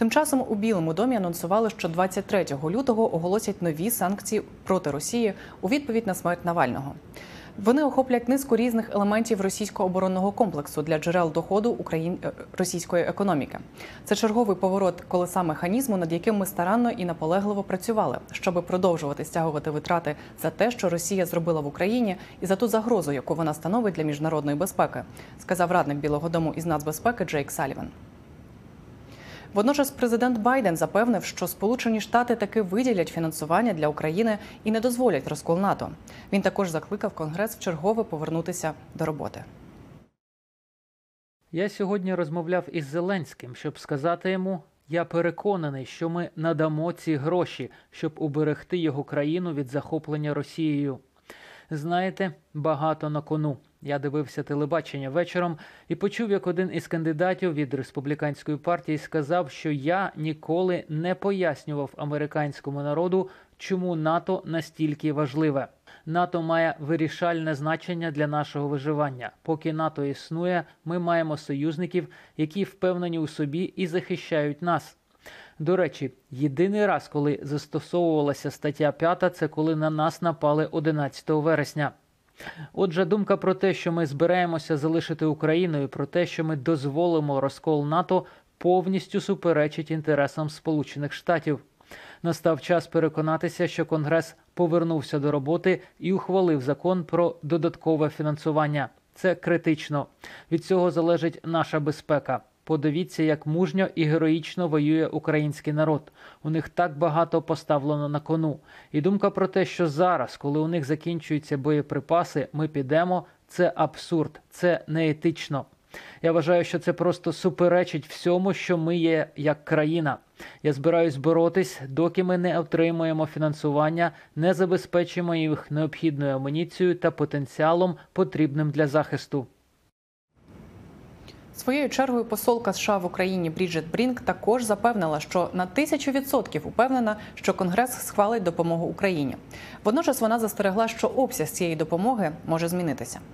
Тим часом у Білому домі анонсували, що 23 лютого оголосять нові санкції проти Росії у відповідь на смерть Навального. Вони охоплять низку різних елементів російського оборонного комплексу для джерел доходу Україн... е, російської економіки. Це черговий поворот колеса механізму, над яким ми старанно і наполегливо працювали, щоб продовжувати стягувати витрати за те, що Росія зробила в Україні, і за ту загрозу, яку вона становить для міжнародної безпеки, сказав радник Білого Дому із нацбезпеки Джейк Саліван. Водночас президент Байден запевнив, що Сполучені Штати таки виділять фінансування для України і не дозволять розкол НАТО. Він також закликав Конгрес вчергове повернутися до роботи. Я сьогодні розмовляв із Зеленським, щоб сказати йому: я переконаний, що ми надамо ці гроші, щоб уберегти його країну від захоплення Росією. Знаєте, багато на кону. Я дивився телебачення вечором і почув, як один із кандидатів від республіканської партії сказав, що я ніколи не пояснював американському народу, чому НАТО настільки важливе. НАТО має вирішальне значення для нашого виживання. Поки НАТО існує, ми маємо союзників, які впевнені у собі і захищають нас. До речі, єдиний раз, коли застосовувалася стаття 5, це коли на нас напали 11 вересня. Отже, думка про те, що ми збираємося залишити Україну, і про те, що ми дозволимо розкол НАТО, повністю суперечить інтересам Сполучених Штатів. Настав час переконатися, що Конгрес повернувся до роботи і ухвалив закон про додаткове фінансування. Це критично. Від цього залежить наша безпека. Подивіться, як мужньо і героїчно воює український народ. У них так багато поставлено на кону. І думка про те, що зараз, коли у них закінчуються боєприпаси, ми підемо. Це абсурд, це неетично. Я вважаю, що це просто суперечить всьому, що ми є як країна. Я збираюсь боротись, доки ми не отримуємо фінансування, не забезпечимо їх необхідною амуніцією та потенціалом, потрібним для захисту. Своєю чергою посолка США в Україні Бріджет Брінк також запевнила, що на тисячу відсотків упевнена, що Конгрес схвалить допомогу Україні. Водночас вона застерегла, що обсяг цієї допомоги може змінитися.